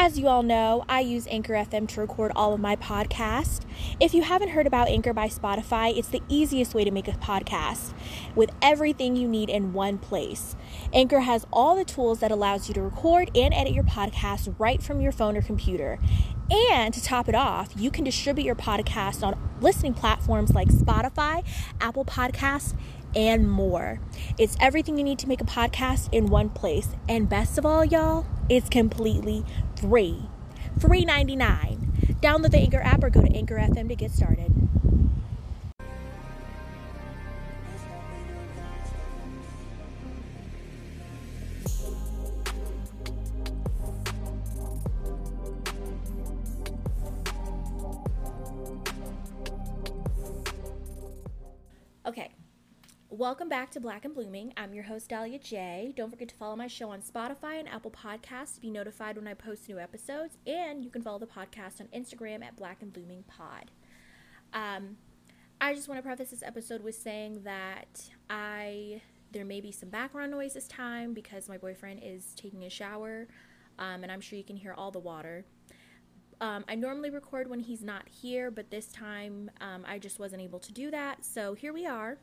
As you all know, I use Anchor FM to record all of my podcasts. If you haven't heard about Anchor by Spotify, it's the easiest way to make a podcast with everything you need in one place. Anchor has all the tools that allows you to record and edit your podcast right from your phone or computer. And to top it off, you can distribute your podcast on listening platforms like Spotify, Apple Podcasts, and more. It's everything you need to make a podcast in one place. And best of all, y'all, it's completely free. Free 99. Download the Anchor app or go to Anchor FM to get started. Welcome back to Black and Blooming. I'm your host, Dahlia J. Don't forget to follow my show on Spotify and Apple Podcasts to be notified when I post new episodes. And you can follow the podcast on Instagram at Black and Blooming Pod. Um, I just want to preface this episode with saying that I there may be some background noise this time because my boyfriend is taking a shower, um, and I'm sure you can hear all the water. Um, I normally record when he's not here, but this time um, I just wasn't able to do that. So here we are,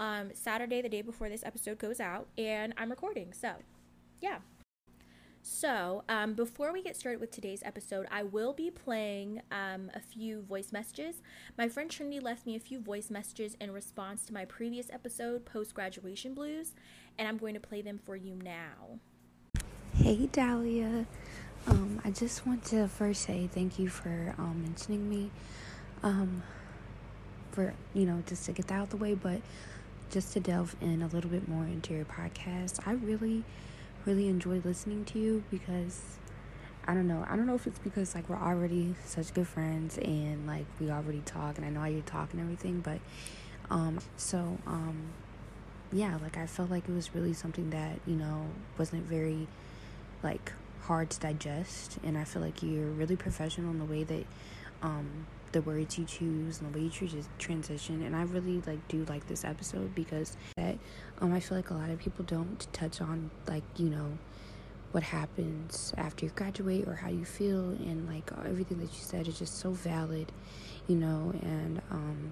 um, Saturday, the day before this episode goes out, and I'm recording. So, yeah. So, um, before we get started with today's episode, I will be playing um, a few voice messages. My friend Trinity left me a few voice messages in response to my previous episode, Post Graduation Blues, and I'm going to play them for you now. Hey, Dahlia. Um, I just want to first say thank you for um, mentioning me. Um, for you know, just to get that out of the way, but just to delve in a little bit more into your podcast. I really, really enjoy listening to you because I don't know. I don't know if it's because like we're already such good friends and like we already talk and I know how you talk and everything, but um, so um, yeah, like I felt like it was really something that you know wasn't very like hard to digest and i feel like you're really professional in the way that um the words you choose and the way you choose transition and i really like do like this episode because that um i feel like a lot of people don't touch on like you know what happens after you graduate or how you feel and like everything that you said is just so valid you know and um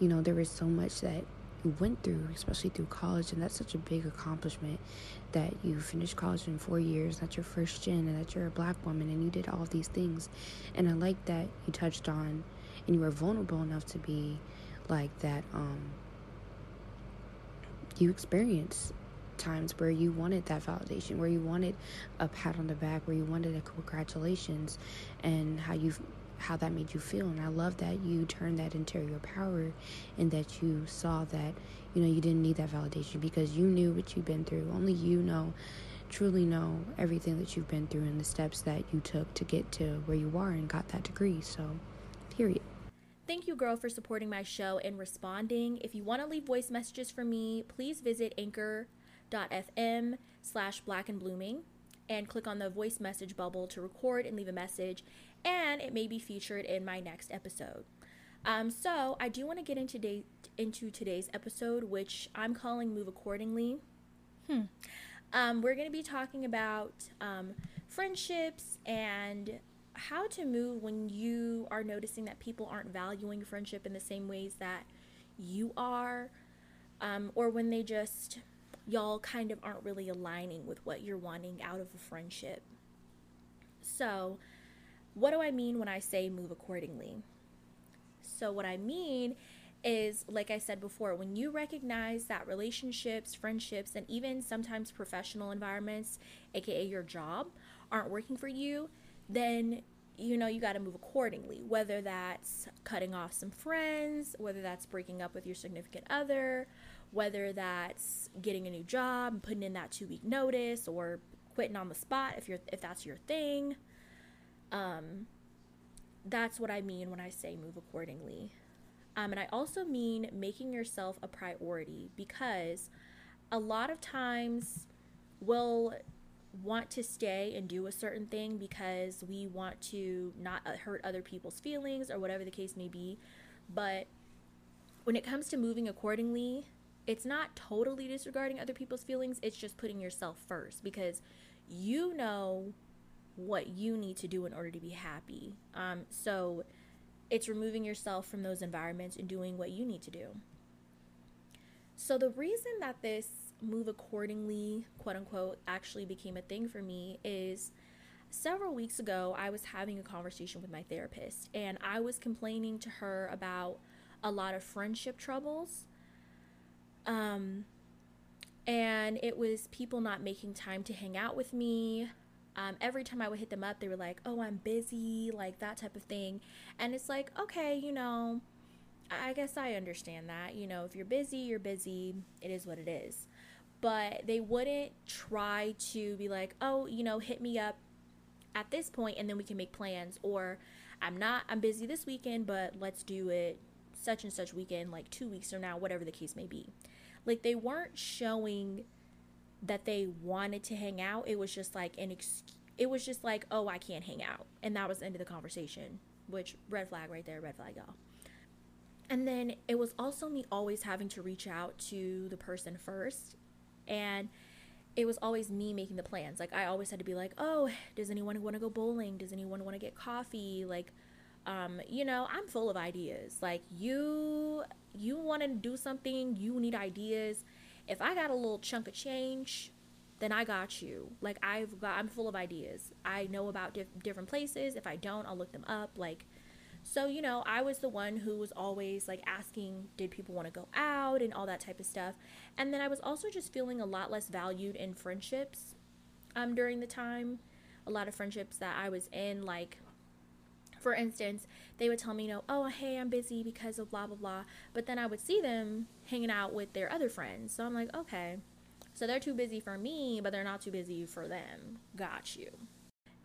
you know there is so much that went through, especially through college, and that's such a big accomplishment that you finished college in four years. That's your first gen, and that you're a black woman, and you did all these things. And I like that you touched on, and you were vulnerable enough to be like that. Um, you experienced times where you wanted that validation, where you wanted a pat on the back, where you wanted a congratulations, and how you've how that made you feel. And I love that you turned that into your power and that you saw that, you know, you didn't need that validation because you knew what you've been through. Only you know, truly know everything that you've been through and the steps that you took to get to where you are and got that degree. So, period. Thank you, girl, for supporting my show and responding. If you want to leave voice messages for me, please visit anchor.fm slash black and blooming and click on the voice message bubble to record and leave a message and it may be featured in my next episode. Um, so I do want to get into day, into today's episode, which I'm calling "Move Accordingly." Hmm. Um, we're going to be talking about um, friendships and how to move when you are noticing that people aren't valuing friendship in the same ways that you are, um, or when they just y'all kind of aren't really aligning with what you're wanting out of a friendship. So, what do I mean when I say move accordingly? So, what I mean is, like I said before, when you recognize that relationships, friendships, and even sometimes professional environments, aka your job, aren't working for you, then you know you got to move accordingly. Whether that's cutting off some friends, whether that's breaking up with your significant other, whether that's getting a new job, and putting in that two week notice, or quitting on the spot if you're if that's your thing um, that's what I mean when I say move accordingly. Um, and I also mean making yourself a priority because a lot of times we'll want to stay and do a certain thing because we want to not uh, hurt other people's feelings or whatever the case may be. But when it comes to moving accordingly, it's not totally disregarding other people's feelings, it's just putting yourself first because you know what you need to do in order to be happy. Um, so it's removing yourself from those environments and doing what you need to do. So the reason that this move accordingly, quote unquote, actually became a thing for me is several weeks ago, I was having a conversation with my therapist and I was complaining to her about a lot of friendship troubles. Um, and it was people not making time to hang out with me. Um, every time I would hit them up, they were like, oh, I'm busy, like that type of thing. And it's like, okay, you know, I guess I understand that. You know, if you're busy, you're busy. It is what it is. But they wouldn't try to be like, oh, you know, hit me up at this point and then we can make plans. Or I'm not, I'm busy this weekend, but let's do it such and such weekend, like two weeks from now, whatever the case may be. Like they weren't showing that they wanted to hang out. It was just like an ex- it was just like, "Oh, I can't hang out." And that was the end of the conversation, which red flag right there, red flag y'all. And then it was also me always having to reach out to the person first. And it was always me making the plans. Like I always had to be like, "Oh, does anyone want to go bowling? Does anyone want to get coffee?" Like um, you know, I'm full of ideas. Like you you want to do something, you need ideas. If I got a little chunk of change, then I got you. Like I've got I'm full of ideas. I know about diff- different places. If I don't, I'll look them up. Like so, you know, I was the one who was always like asking, did people want to go out and all that type of stuff. And then I was also just feeling a lot less valued in friendships um, during the time. A lot of friendships that I was in, like for instance, they would tell me, you know, oh, hey, I'm busy because of blah, blah, blah. But then I would see them hanging out with their other friends. So I'm like, okay. So they're too busy for me, but they're not too busy for them. Got you.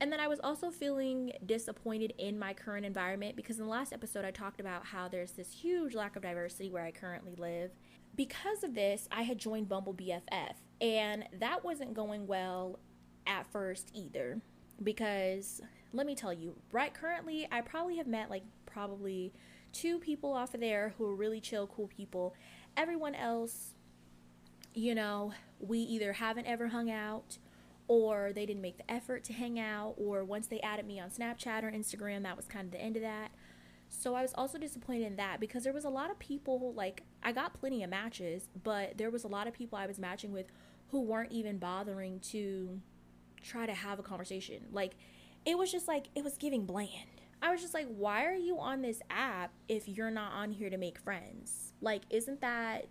And then I was also feeling disappointed in my current environment because in the last episode I talked about how there's this huge lack of diversity where I currently live. Because of this, I had joined Bumble BFF, and that wasn't going well at first either because let me tell you, right currently, I probably have met like probably two people off of there who are really chill, cool people. Everyone else, you know, we either haven't ever hung out or they didn't make the effort to hang out, or once they added me on Snapchat or Instagram, that was kind of the end of that. So I was also disappointed in that because there was a lot of people, like, I got plenty of matches, but there was a lot of people I was matching with who weren't even bothering to try to have a conversation. Like, it was just like it was giving bland. I was just like, why are you on this app if you're not on here to make friends? Like, isn't that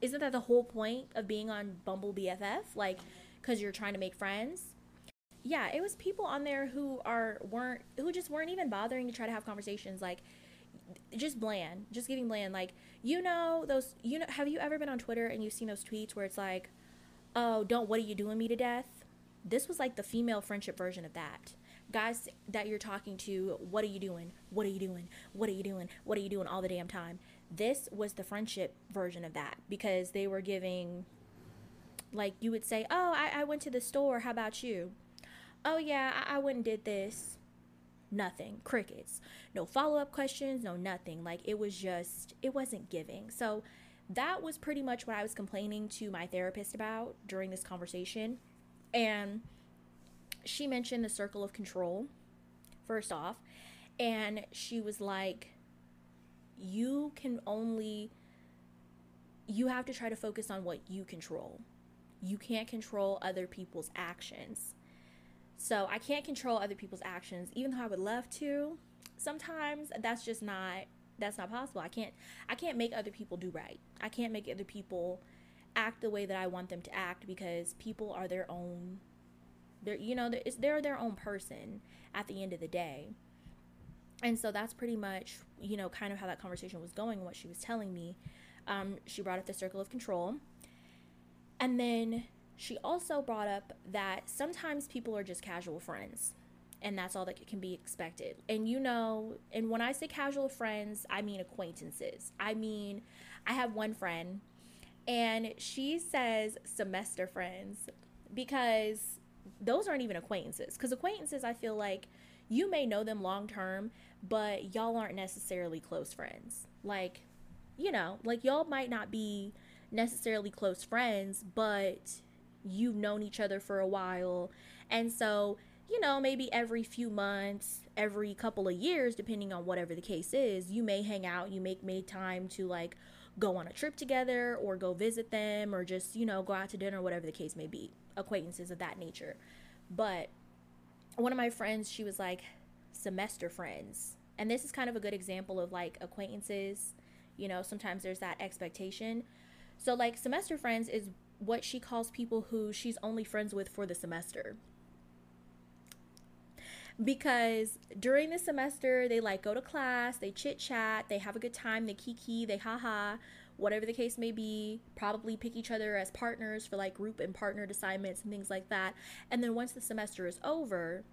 isn't that the whole point of being on Bumble BFF? Like, because you're trying to make friends. Yeah, it was people on there who are weren't who just weren't even bothering to try to have conversations. Like, just bland, just giving bland. Like, you know those. You know, have you ever been on Twitter and you've seen those tweets where it's like, "Oh, don't what are you doing me to death?" This was like the female friendship version of that guys that you're talking to, what are you doing? What are you doing? What are you doing? What are you doing all the damn time? This was the friendship version of that because they were giving, like, you would say, Oh, I, I went to the store. How about you? Oh, yeah, I, I went and did this. Nothing. Crickets. No follow up questions, no nothing. Like, it was just, it wasn't giving. So, that was pretty much what I was complaining to my therapist about during this conversation. And she mentioned the circle of control, first off, and she was like, You can only, you have to try to focus on what you control. You can't control other people's actions. So I can't control other people's actions, even though I would love to. Sometimes that's just not that's not possible. I can't I can't make other people do right. I can't make other people act the way that I want them to act because people are their own they're you know they're, they're their own person at the end of the day. And so that's pretty much you know kind of how that conversation was going. What she was telling me. Um, she brought up the circle of control, and then she also brought up that sometimes people are just casual friends and that's all that can be expected. And you know, and when I say casual friends, I mean acquaintances. I mean, I have one friend and she says semester friends because those aren't even acquaintances because acquaintances i feel like you may know them long term but y'all aren't necessarily close friends like you know like y'all might not be necessarily close friends but you've known each other for a while. And so, you know, maybe every few months, every couple of years, depending on whatever the case is, you may hang out, you make made time to like go on a trip together or go visit them or just, you know, go out to dinner, whatever the case may be. Acquaintances of that nature. But one of my friends, she was like, semester friends. And this is kind of a good example of like acquaintances. You know, sometimes there's that expectation. So, like, semester friends is what she calls people who she's only friends with for the semester. Because during the semester, they like go to class, they chit chat, they have a good time, they kiki, they haha, whatever the case may be, probably pick each other as partners for like group and partnered assignments and things like that. And then once the semester is over,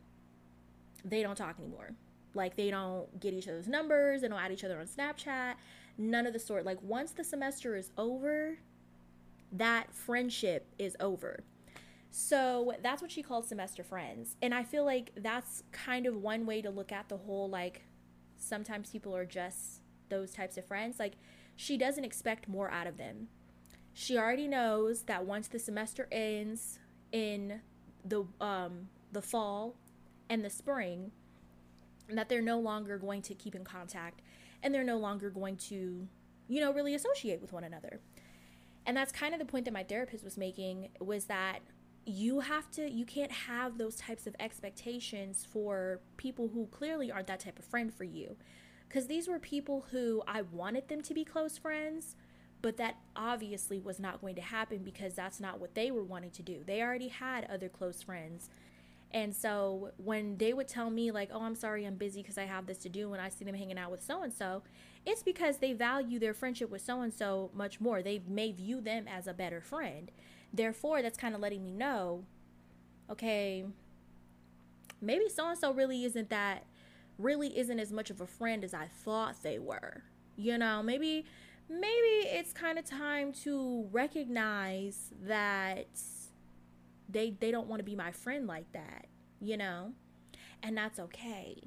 they don't talk anymore. Like they don't get each other's numbers, they don't add each other on Snapchat, none of the sort. Like once the semester is over, that friendship is over. So that's what she called semester friends. And I feel like that's kind of one way to look at the whole like sometimes people are just those types of friends. Like she doesn't expect more out of them. She already knows that once the semester ends in the um the fall and the spring that they're no longer going to keep in contact and they're no longer going to you know really associate with one another and that's kind of the point that my therapist was making was that you have to you can't have those types of expectations for people who clearly aren't that type of friend for you because these were people who i wanted them to be close friends but that obviously was not going to happen because that's not what they were wanting to do they already had other close friends and so when they would tell me, like, oh, I'm sorry, I'm busy because I have this to do, when I see them hanging out with so and so, it's because they value their friendship with so and so much more. They may view them as a better friend. Therefore, that's kind of letting me know, okay, maybe so and so really isn't that, really isn't as much of a friend as I thought they were. You know, maybe, maybe it's kind of time to recognize that they they don't want to be my friend like that, you know? And that's okay.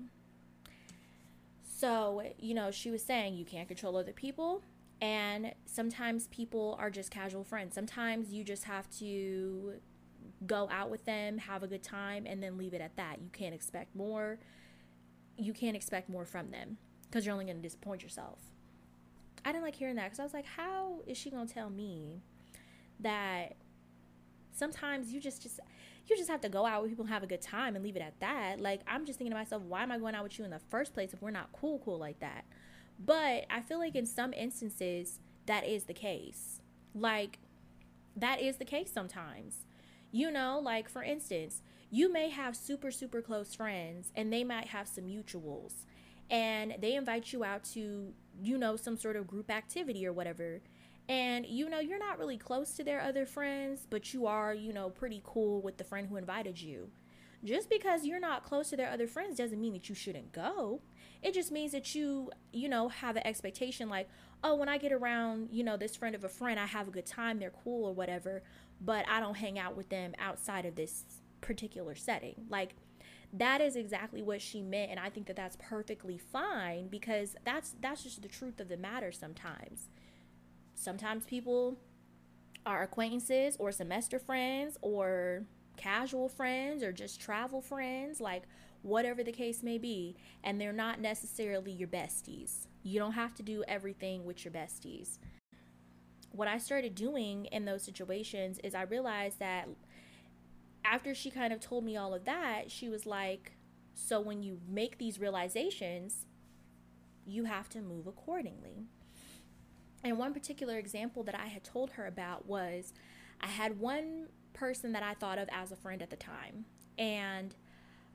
So, you know, she was saying you can't control other people and sometimes people are just casual friends. Sometimes you just have to go out with them, have a good time and then leave it at that. You can't expect more. You can't expect more from them because you're only going to disappoint yourself. I didn't like hearing that because I was like, how is she going to tell me that sometimes you just just you just have to go out with people and have a good time and leave it at that. Like I'm just thinking to myself, why am I going out with you in the first place if we're not cool cool like that? But I feel like in some instances that is the case. Like that is the case sometimes. You know, like for instance, you may have super super close friends and they might have some mutuals and they invite you out to you know some sort of group activity or whatever. And you know you're not really close to their other friends but you are you know pretty cool with the friend who invited you. Just because you're not close to their other friends doesn't mean that you shouldn't go. It just means that you you know have an expectation like oh when i get around you know this friend of a friend i have a good time they're cool or whatever but i don't hang out with them outside of this particular setting like that is exactly what she meant and i think that that's perfectly fine because that's that's just the truth of the matter sometimes sometimes people are acquaintances or semester friends or casual friends or just travel friends, like whatever the case may be, and they're not necessarily your besties. You don't have to do everything with your besties. What I started doing in those situations is I realized that after she kind of told me all of that, she was like, So when you make these realizations, you have to move accordingly. And one particular example that I had told her about was I had one person that I thought of as a friend at the time. And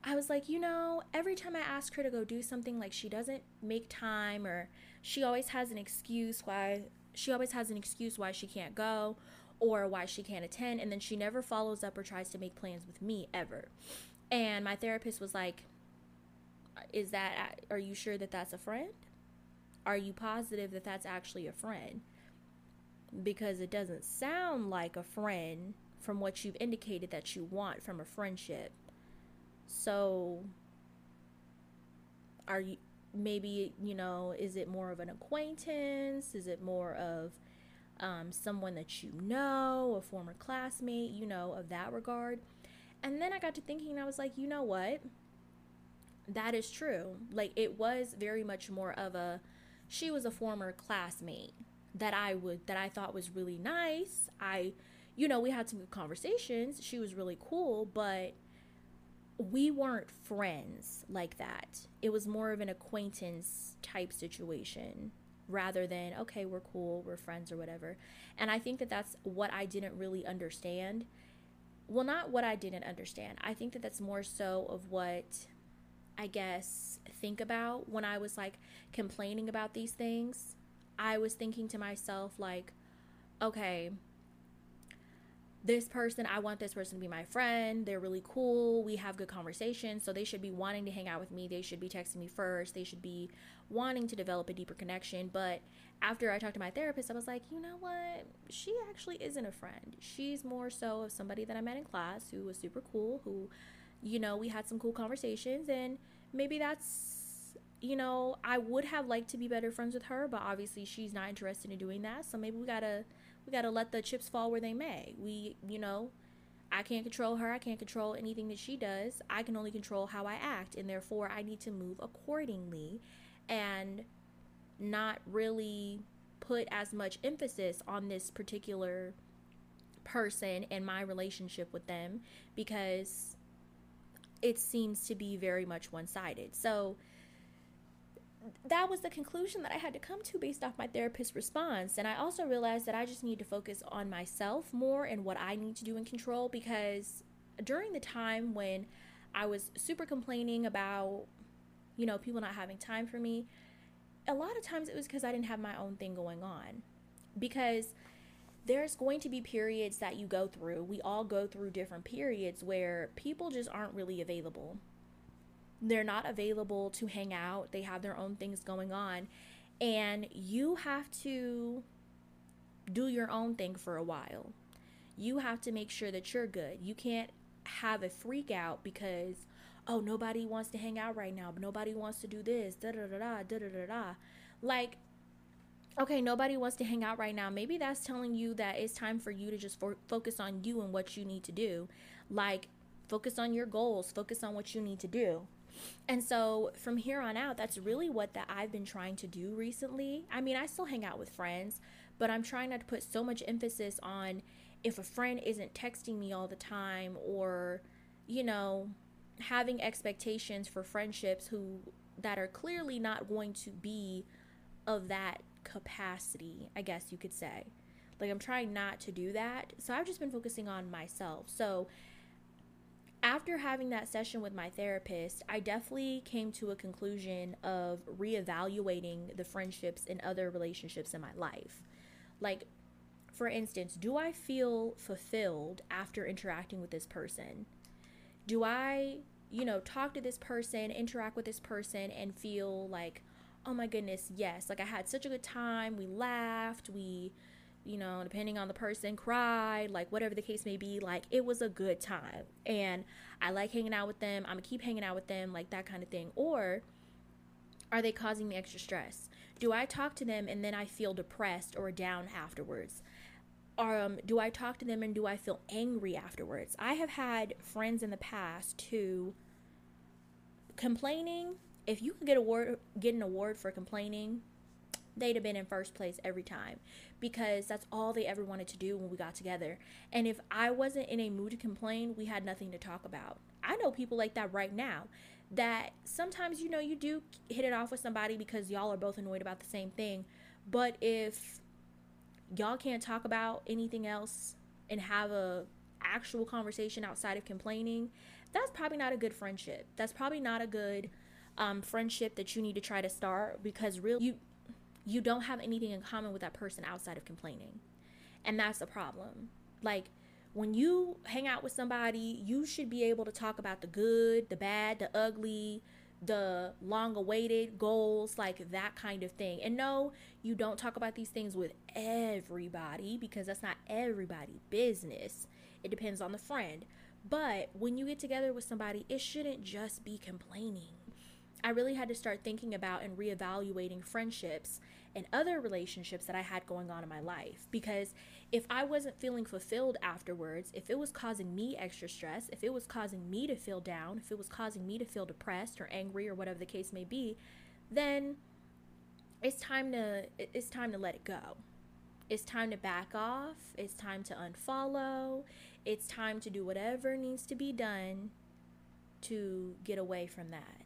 I was like, you know, every time I ask her to go do something, like she doesn't make time or she always has an excuse why she always has an excuse why she can't go or why she can't attend and then she never follows up or tries to make plans with me ever. And my therapist was like, is that are you sure that that's a friend? are you positive that that's actually a friend? Because it doesn't sound like a friend from what you've indicated that you want from a friendship. So, are you maybe, you know, is it more of an acquaintance? Is it more of um, someone that you know, a former classmate, you know, of that regard. And then I got to thinking, I was like, you know what? That is true. Like, it was very much more of a, she was a former classmate that I would, that I thought was really nice. I, you know, we had some good conversations. She was really cool, but we weren't friends like that. It was more of an acquaintance type situation rather than, okay, we're cool, we're friends or whatever. And I think that that's what I didn't really understand. Well, not what I didn't understand. I think that that's more so of what I guess think about when I was like complaining about these things. I was thinking to myself, like, okay, this person, I want this person to be my friend. They're really cool. We have good conversations. So they should be wanting to hang out with me. They should be texting me first. They should be wanting to develop a deeper connection. But after I talked to my therapist, I was like, you know what? She actually isn't a friend. She's more so of somebody that I met in class who was super cool, who, you know, we had some cool conversations. And maybe that's, you know, I would have liked to be better friends with her, but obviously she's not interested in doing that. So maybe we got to we got to let the chips fall where they may. We, you know, I can't control her. I can't control anything that she does. I can only control how I act. And therefore, I need to move accordingly and not really put as much emphasis on this particular person and my relationship with them because it seems to be very much one sided. So, that was the conclusion that I had to come to based off my therapist's response. And I also realized that I just need to focus on myself more and what I need to do and control because during the time when I was super complaining about, you know, people not having time for me, a lot of times it was because I didn't have my own thing going on. Because there's going to be periods that you go through. We all go through different periods where people just aren't really available they're not available to hang out. They have their own things going on. And you have to do your own thing for a while. You have to make sure that you're good. You can't have a freak out because, oh, nobody wants to hang out right now, nobody wants to do this, da da da da da da da. Like, okay, nobody wants to hang out right now. Maybe that's telling you that it's time for you to just fo- focus on you and what you need to do. Like, focus on your goals, focus on what you need to do. And so from here on out, that's really what that I've been trying to do recently. I mean, I still hang out with friends, but I'm trying not to put so much emphasis on if a friend isn't texting me all the time or, you know, having expectations for friendships who that are clearly not going to be of that capacity, I guess you could say. Like I'm trying not to do that. So I've just been focusing on myself. So after having that session with my therapist, I definitely came to a conclusion of reevaluating the friendships and other relationships in my life. Like, for instance, do I feel fulfilled after interacting with this person? Do I, you know, talk to this person, interact with this person, and feel like, oh my goodness, yes, like I had such a good time. We laughed, we you know, depending on the person, cried, like whatever the case may be, like it was a good time. And I like hanging out with them. I'm gonna keep hanging out with them, like that kind of thing. Or are they causing me extra stress? Do I talk to them and then I feel depressed or down afterwards? Um, do I talk to them and do I feel angry afterwards? I have had friends in the past who complaining, if you could get award get an award for complaining, they'd have been in first place every time because that's all they ever wanted to do when we got together. And if I wasn't in a mood to complain, we had nothing to talk about. I know people like that right now that sometimes you know you do hit it off with somebody because y'all are both annoyed about the same thing. But if y'all can't talk about anything else and have a actual conversation outside of complaining, that's probably not a good friendship. That's probably not a good um, friendship that you need to try to start because real you you don't have anything in common with that person outside of complaining. And that's the problem. Like, when you hang out with somebody, you should be able to talk about the good, the bad, the ugly, the long awaited goals, like that kind of thing. And no, you don't talk about these things with everybody because that's not everybody business. It depends on the friend. But when you get together with somebody, it shouldn't just be complaining. I really had to start thinking about and reevaluating friendships and other relationships that I had going on in my life. Because if I wasn't feeling fulfilled afterwards, if it was causing me extra stress, if it was causing me to feel down, if it was causing me to feel depressed or angry or whatever the case may be, then it's time to it's time to let it go. It's time to back off. It's time to unfollow. It's time to do whatever needs to be done to get away from that.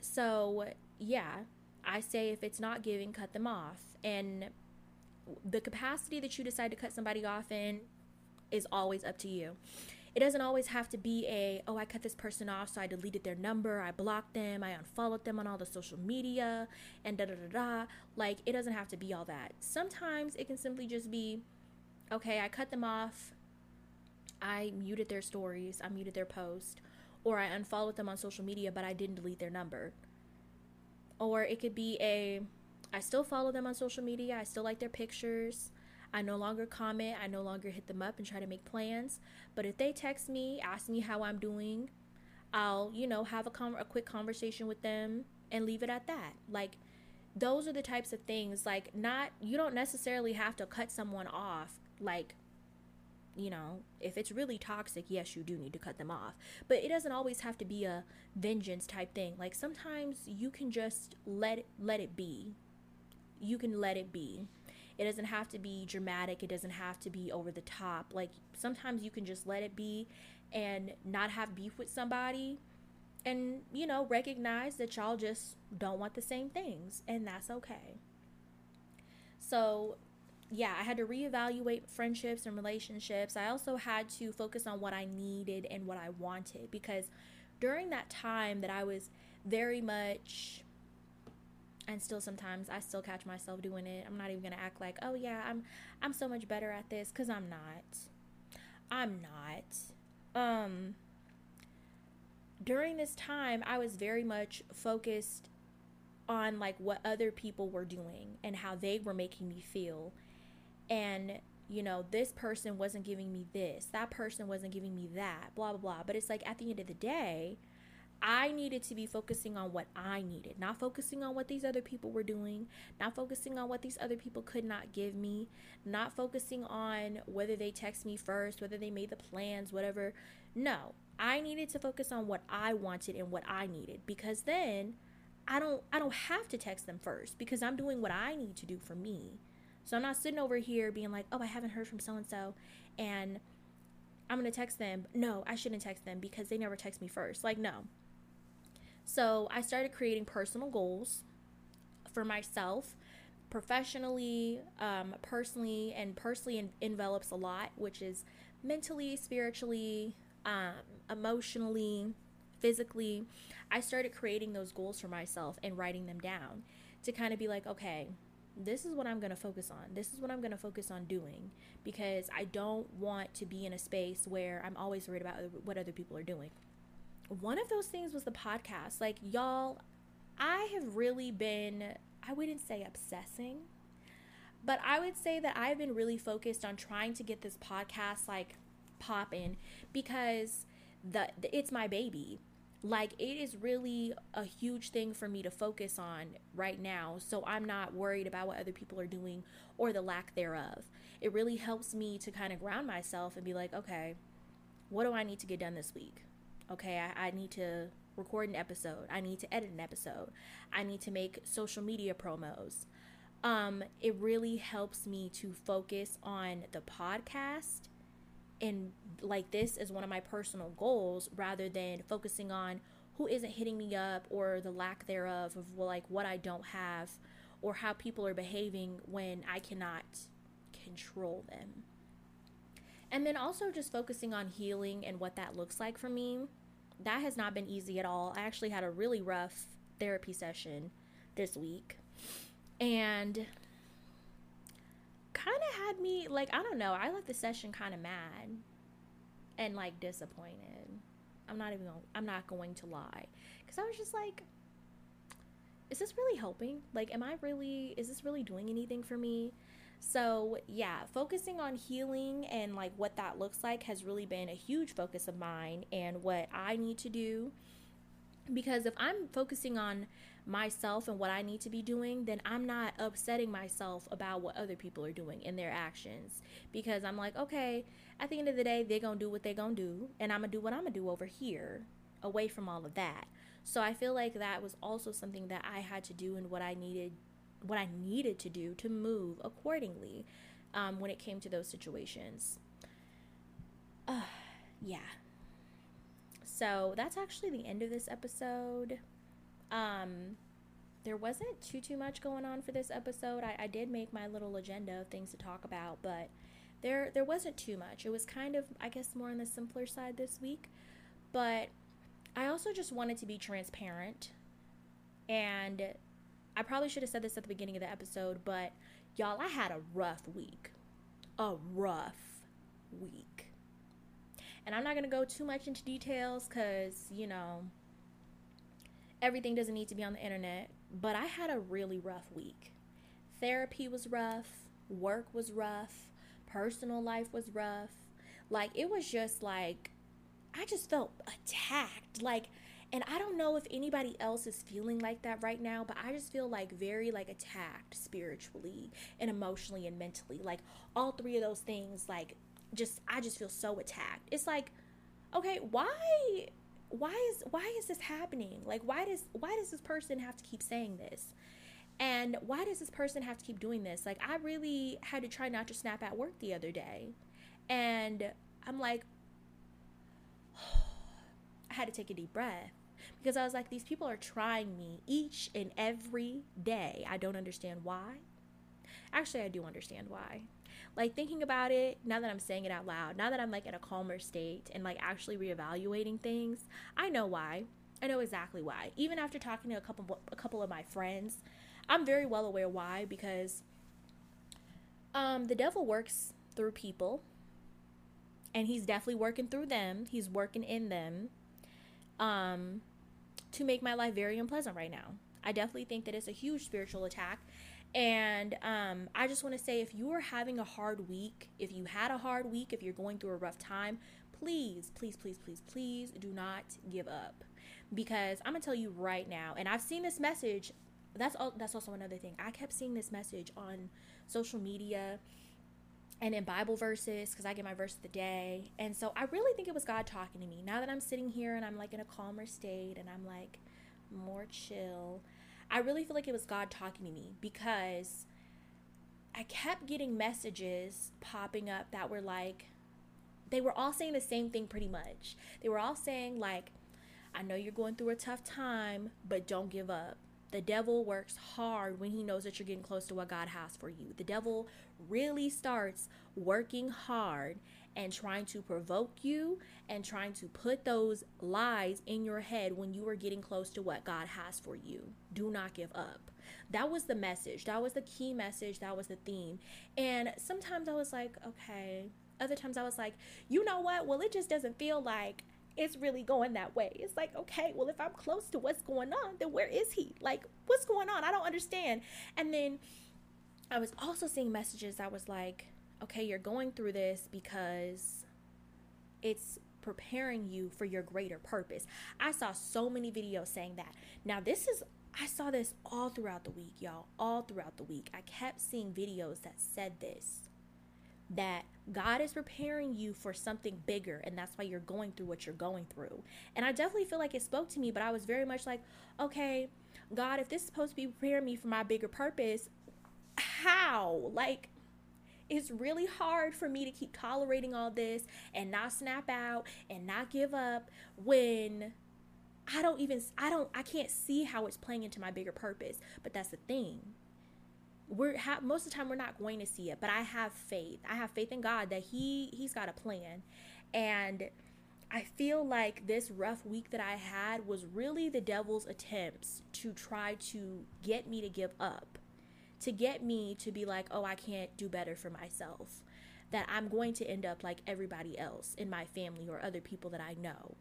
So, yeah, I say if it's not giving, cut them off. And the capacity that you decide to cut somebody off in is always up to you. It doesn't always have to be a, oh, I cut this person off, so I deleted their number, I blocked them, I unfollowed them on all the social media, and da da da da. Like, it doesn't have to be all that. Sometimes it can simply just be, okay, I cut them off, I muted their stories, I muted their post, or I unfollowed them on social media, but I didn't delete their number. Or it could be a, I still follow them on social media, I still like their pictures. I no longer comment, I no longer hit them up and try to make plans. But if they text me, ask me how I'm doing, I'll, you know, have a, com- a quick conversation with them and leave it at that. Like, those are the types of things, like, not, you don't necessarily have to cut someone off, like, you know, if it's really toxic, yes, you do need to cut them off. But it doesn't always have to be a vengeance type thing. Like sometimes you can just let let it be. You can let it be. It doesn't have to be dramatic. It doesn't have to be over the top. Like sometimes you can just let it be and not have beef with somebody and, you know, recognize that y'all just don't want the same things and that's okay. So, yeah, I had to reevaluate friendships and relationships. I also had to focus on what I needed and what I wanted because during that time that I was very much and still sometimes I still catch myself doing it. I'm not even going to act like, "Oh yeah, I'm I'm so much better at this" cuz I'm not. I'm not. Um during this time, I was very much focused on like what other people were doing and how they were making me feel and you know this person wasn't giving me this that person wasn't giving me that blah blah blah but it's like at the end of the day I needed to be focusing on what I needed, not focusing on what these other people were doing, not focusing on what these other people could not give me, not focusing on whether they text me first, whether they made the plans, whatever. No, I needed to focus on what I wanted and what I needed because then I don't I don't have to text them first because I'm doing what I need to do for me. So I'm not sitting over here being like, oh, I haven't heard from so and so, and I'm gonna text them. No, I shouldn't text them because they never text me first. Like, no. So I started creating personal goals for myself, professionally, um, personally, and personally en- envelops a lot, which is mentally, spiritually, um, emotionally, physically. I started creating those goals for myself and writing them down to kind of be like, okay, this is what I'm going to focus on. This is what I'm going to focus on doing because I don't want to be in a space where I'm always worried about what other people are doing. One of those things was the podcast. Like, y'all, I have really been, I wouldn't say obsessing, but I would say that I've been really focused on trying to get this podcast like popping because the it's my baby like it is really a huge thing for me to focus on right now so i'm not worried about what other people are doing or the lack thereof. It really helps me to kind of ground myself and be like okay what do i need to get done this week? Okay I, I need to record an episode. I need to edit an episode. I need to make social media promos. Um it really helps me to focus on the podcast and like this is one of my personal goals rather than focusing on who isn't hitting me up or the lack thereof of like what I don't have or how people are behaving when I cannot control them. And then also just focusing on healing and what that looks like for me. That has not been easy at all. I actually had a really rough therapy session this week. And kind of had me like I don't know. I left the session kind of mad and like disappointed. I'm not even gonna, I'm not going to lie cuz I was just like is this really helping? Like am I really is this really doing anything for me? So, yeah, focusing on healing and like what that looks like has really been a huge focus of mine and what I need to do Because if I'm focusing on myself and what I need to be doing, then I'm not upsetting myself about what other people are doing in their actions. Because I'm like, okay, at the end of the day, they're going to do what they're going to do, and I'm going to do what I'm going to do over here, away from all of that. So I feel like that was also something that I had to do and what I needed what I needed to do to move accordingly um, when it came to those situations. Uh, yeah. So that's actually the end of this episode. Um, there wasn't too too much going on for this episode. I, I did make my little agenda of things to talk about, but there there wasn't too much. It was kind of I guess more on the simpler side this week. But I also just wanted to be transparent. And I probably should have said this at the beginning of the episode, but y'all, I had a rough week. A rough week. And I'm not going to go too much into details because, you know, everything doesn't need to be on the internet. But I had a really rough week. Therapy was rough, work was rough, personal life was rough. Like, it was just like, I just felt attacked. Like, and I don't know if anybody else is feeling like that right now, but I just feel like very like attacked spiritually and emotionally and mentally. Like all three of those things like just I just feel so attacked. It's like, okay, why why is why is this happening? Like why does why does this person have to keep saying this? And why does this person have to keep doing this? Like I really had to try not to snap at work the other day. And I'm like I had to take a deep breath because I was like these people are trying me each and every day. I don't understand why. Actually, I do understand why like thinking about it now that I'm saying it out loud, now that I'm like in a calmer state and like actually reevaluating things, I know why. I know exactly why. Even after talking to a couple a couple of my friends, I'm very well aware why because um the devil works through people and he's definitely working through them. He's working in them um to make my life very unpleasant right now. I definitely think that it's a huge spiritual attack and um, I just want to say if you are having a hard week, if you had a hard week, if you're going through a rough time, please, please, please, please, please do not give up. Because I'm going to tell you right now, and I've seen this message. That's all, that's also another thing. I kept seeing this message on social media and in Bible verses because I get my verse of the day. And so I really think it was God talking to me. Now that I'm sitting here and I'm like in a calmer state and I'm like more chill, I really feel like it was God talking to me because I kept getting messages popping up that were like, they were all saying the same thing pretty much. They were all saying, like, I know you're going through a tough time, but don't give up. The devil works hard when he knows that you're getting close to what God has for you. The devil really starts working hard and trying to provoke you and trying to put those lies in your head when you are getting close to what God has for you. Do not give up. That was the message. That was the key message. That was the theme. And sometimes I was like, okay. Other times I was like, you know what? Well, it just doesn't feel like it's really going that way. It's like, okay, well, if I'm close to what's going on, then where is he? Like, what's going on? I don't understand. And then I was also seeing messages that was like, okay, you're going through this because it's preparing you for your greater purpose. I saw so many videos saying that. Now, this is, I saw this all throughout the week, y'all, all throughout the week. I kept seeing videos that said this that God is preparing you for something bigger, and that's why you're going through what you're going through. And I definitely feel like it spoke to me, but I was very much like, okay, God, if this is supposed to be preparing me for my bigger purpose, how? Like, it's really hard for me to keep tolerating all this and not snap out and not give up when I don't even I don't I can't see how it's playing into my bigger purpose. But that's the thing. We're ha- most of the time we're not going to see it, but I have faith. I have faith in God that he he's got a plan. And I feel like this rough week that I had was really the devil's attempts to try to get me to give up to get me to be like, oh, I can't do better for myself. That I'm going to end up like everybody else in my family or other people that I know.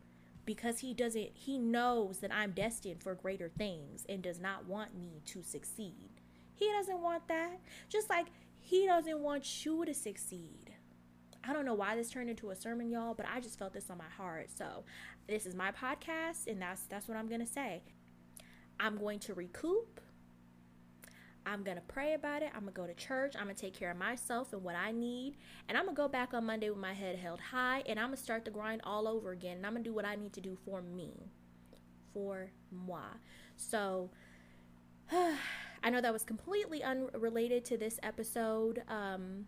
Because he doesn't, he knows that I'm destined for greater things and does not want me to succeed. He doesn't want that. Just like he doesn't want you to succeed. I don't know why this turned into a sermon, y'all, but I just felt this on my heart. So, this is my podcast, and that's that's what I'm gonna say. I'm going to recoup. I'm going to pray about it. I'm going to go to church. I'm going to take care of myself and what I need. And I'm going to go back on Monday with my head held high. And I'm going to start the grind all over again. And I'm going to do what I need to do for me. For moi. So, I know that was completely unrelated to this episode. Um,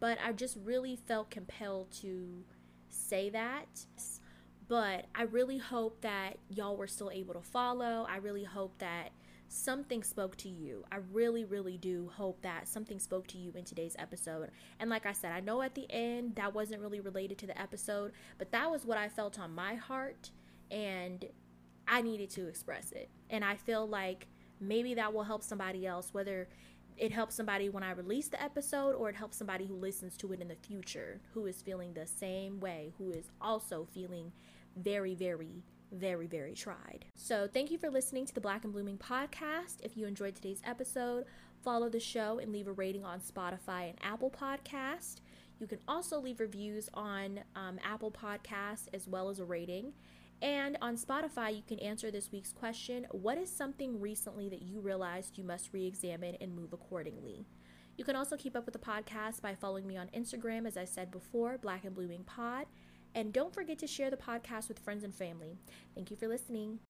but I just really felt compelled to say that. But I really hope that y'all were still able to follow. I really hope that something spoke to you. I really, really do hope that something spoke to you in today's episode. And like I said, I know at the end that wasn't really related to the episode, but that was what I felt on my heart. And I needed to express it. And I feel like maybe that will help somebody else, whether it helps somebody when I release the episode or it helps somebody who listens to it in the future who is feeling the same way, who is also feeling very, very, very, very tried. So, thank you for listening to the Black and Blooming podcast. If you enjoyed today's episode, follow the show and leave a rating on Spotify and Apple Podcast. You can also leave reviews on um, Apple Podcasts as well as a rating. And on Spotify, you can answer this week's question What is something recently that you realized you must re examine and move accordingly? You can also keep up with the podcast by following me on Instagram, as I said before, Black and Blooming Pod. And don't forget to share the podcast with friends and family. Thank you for listening.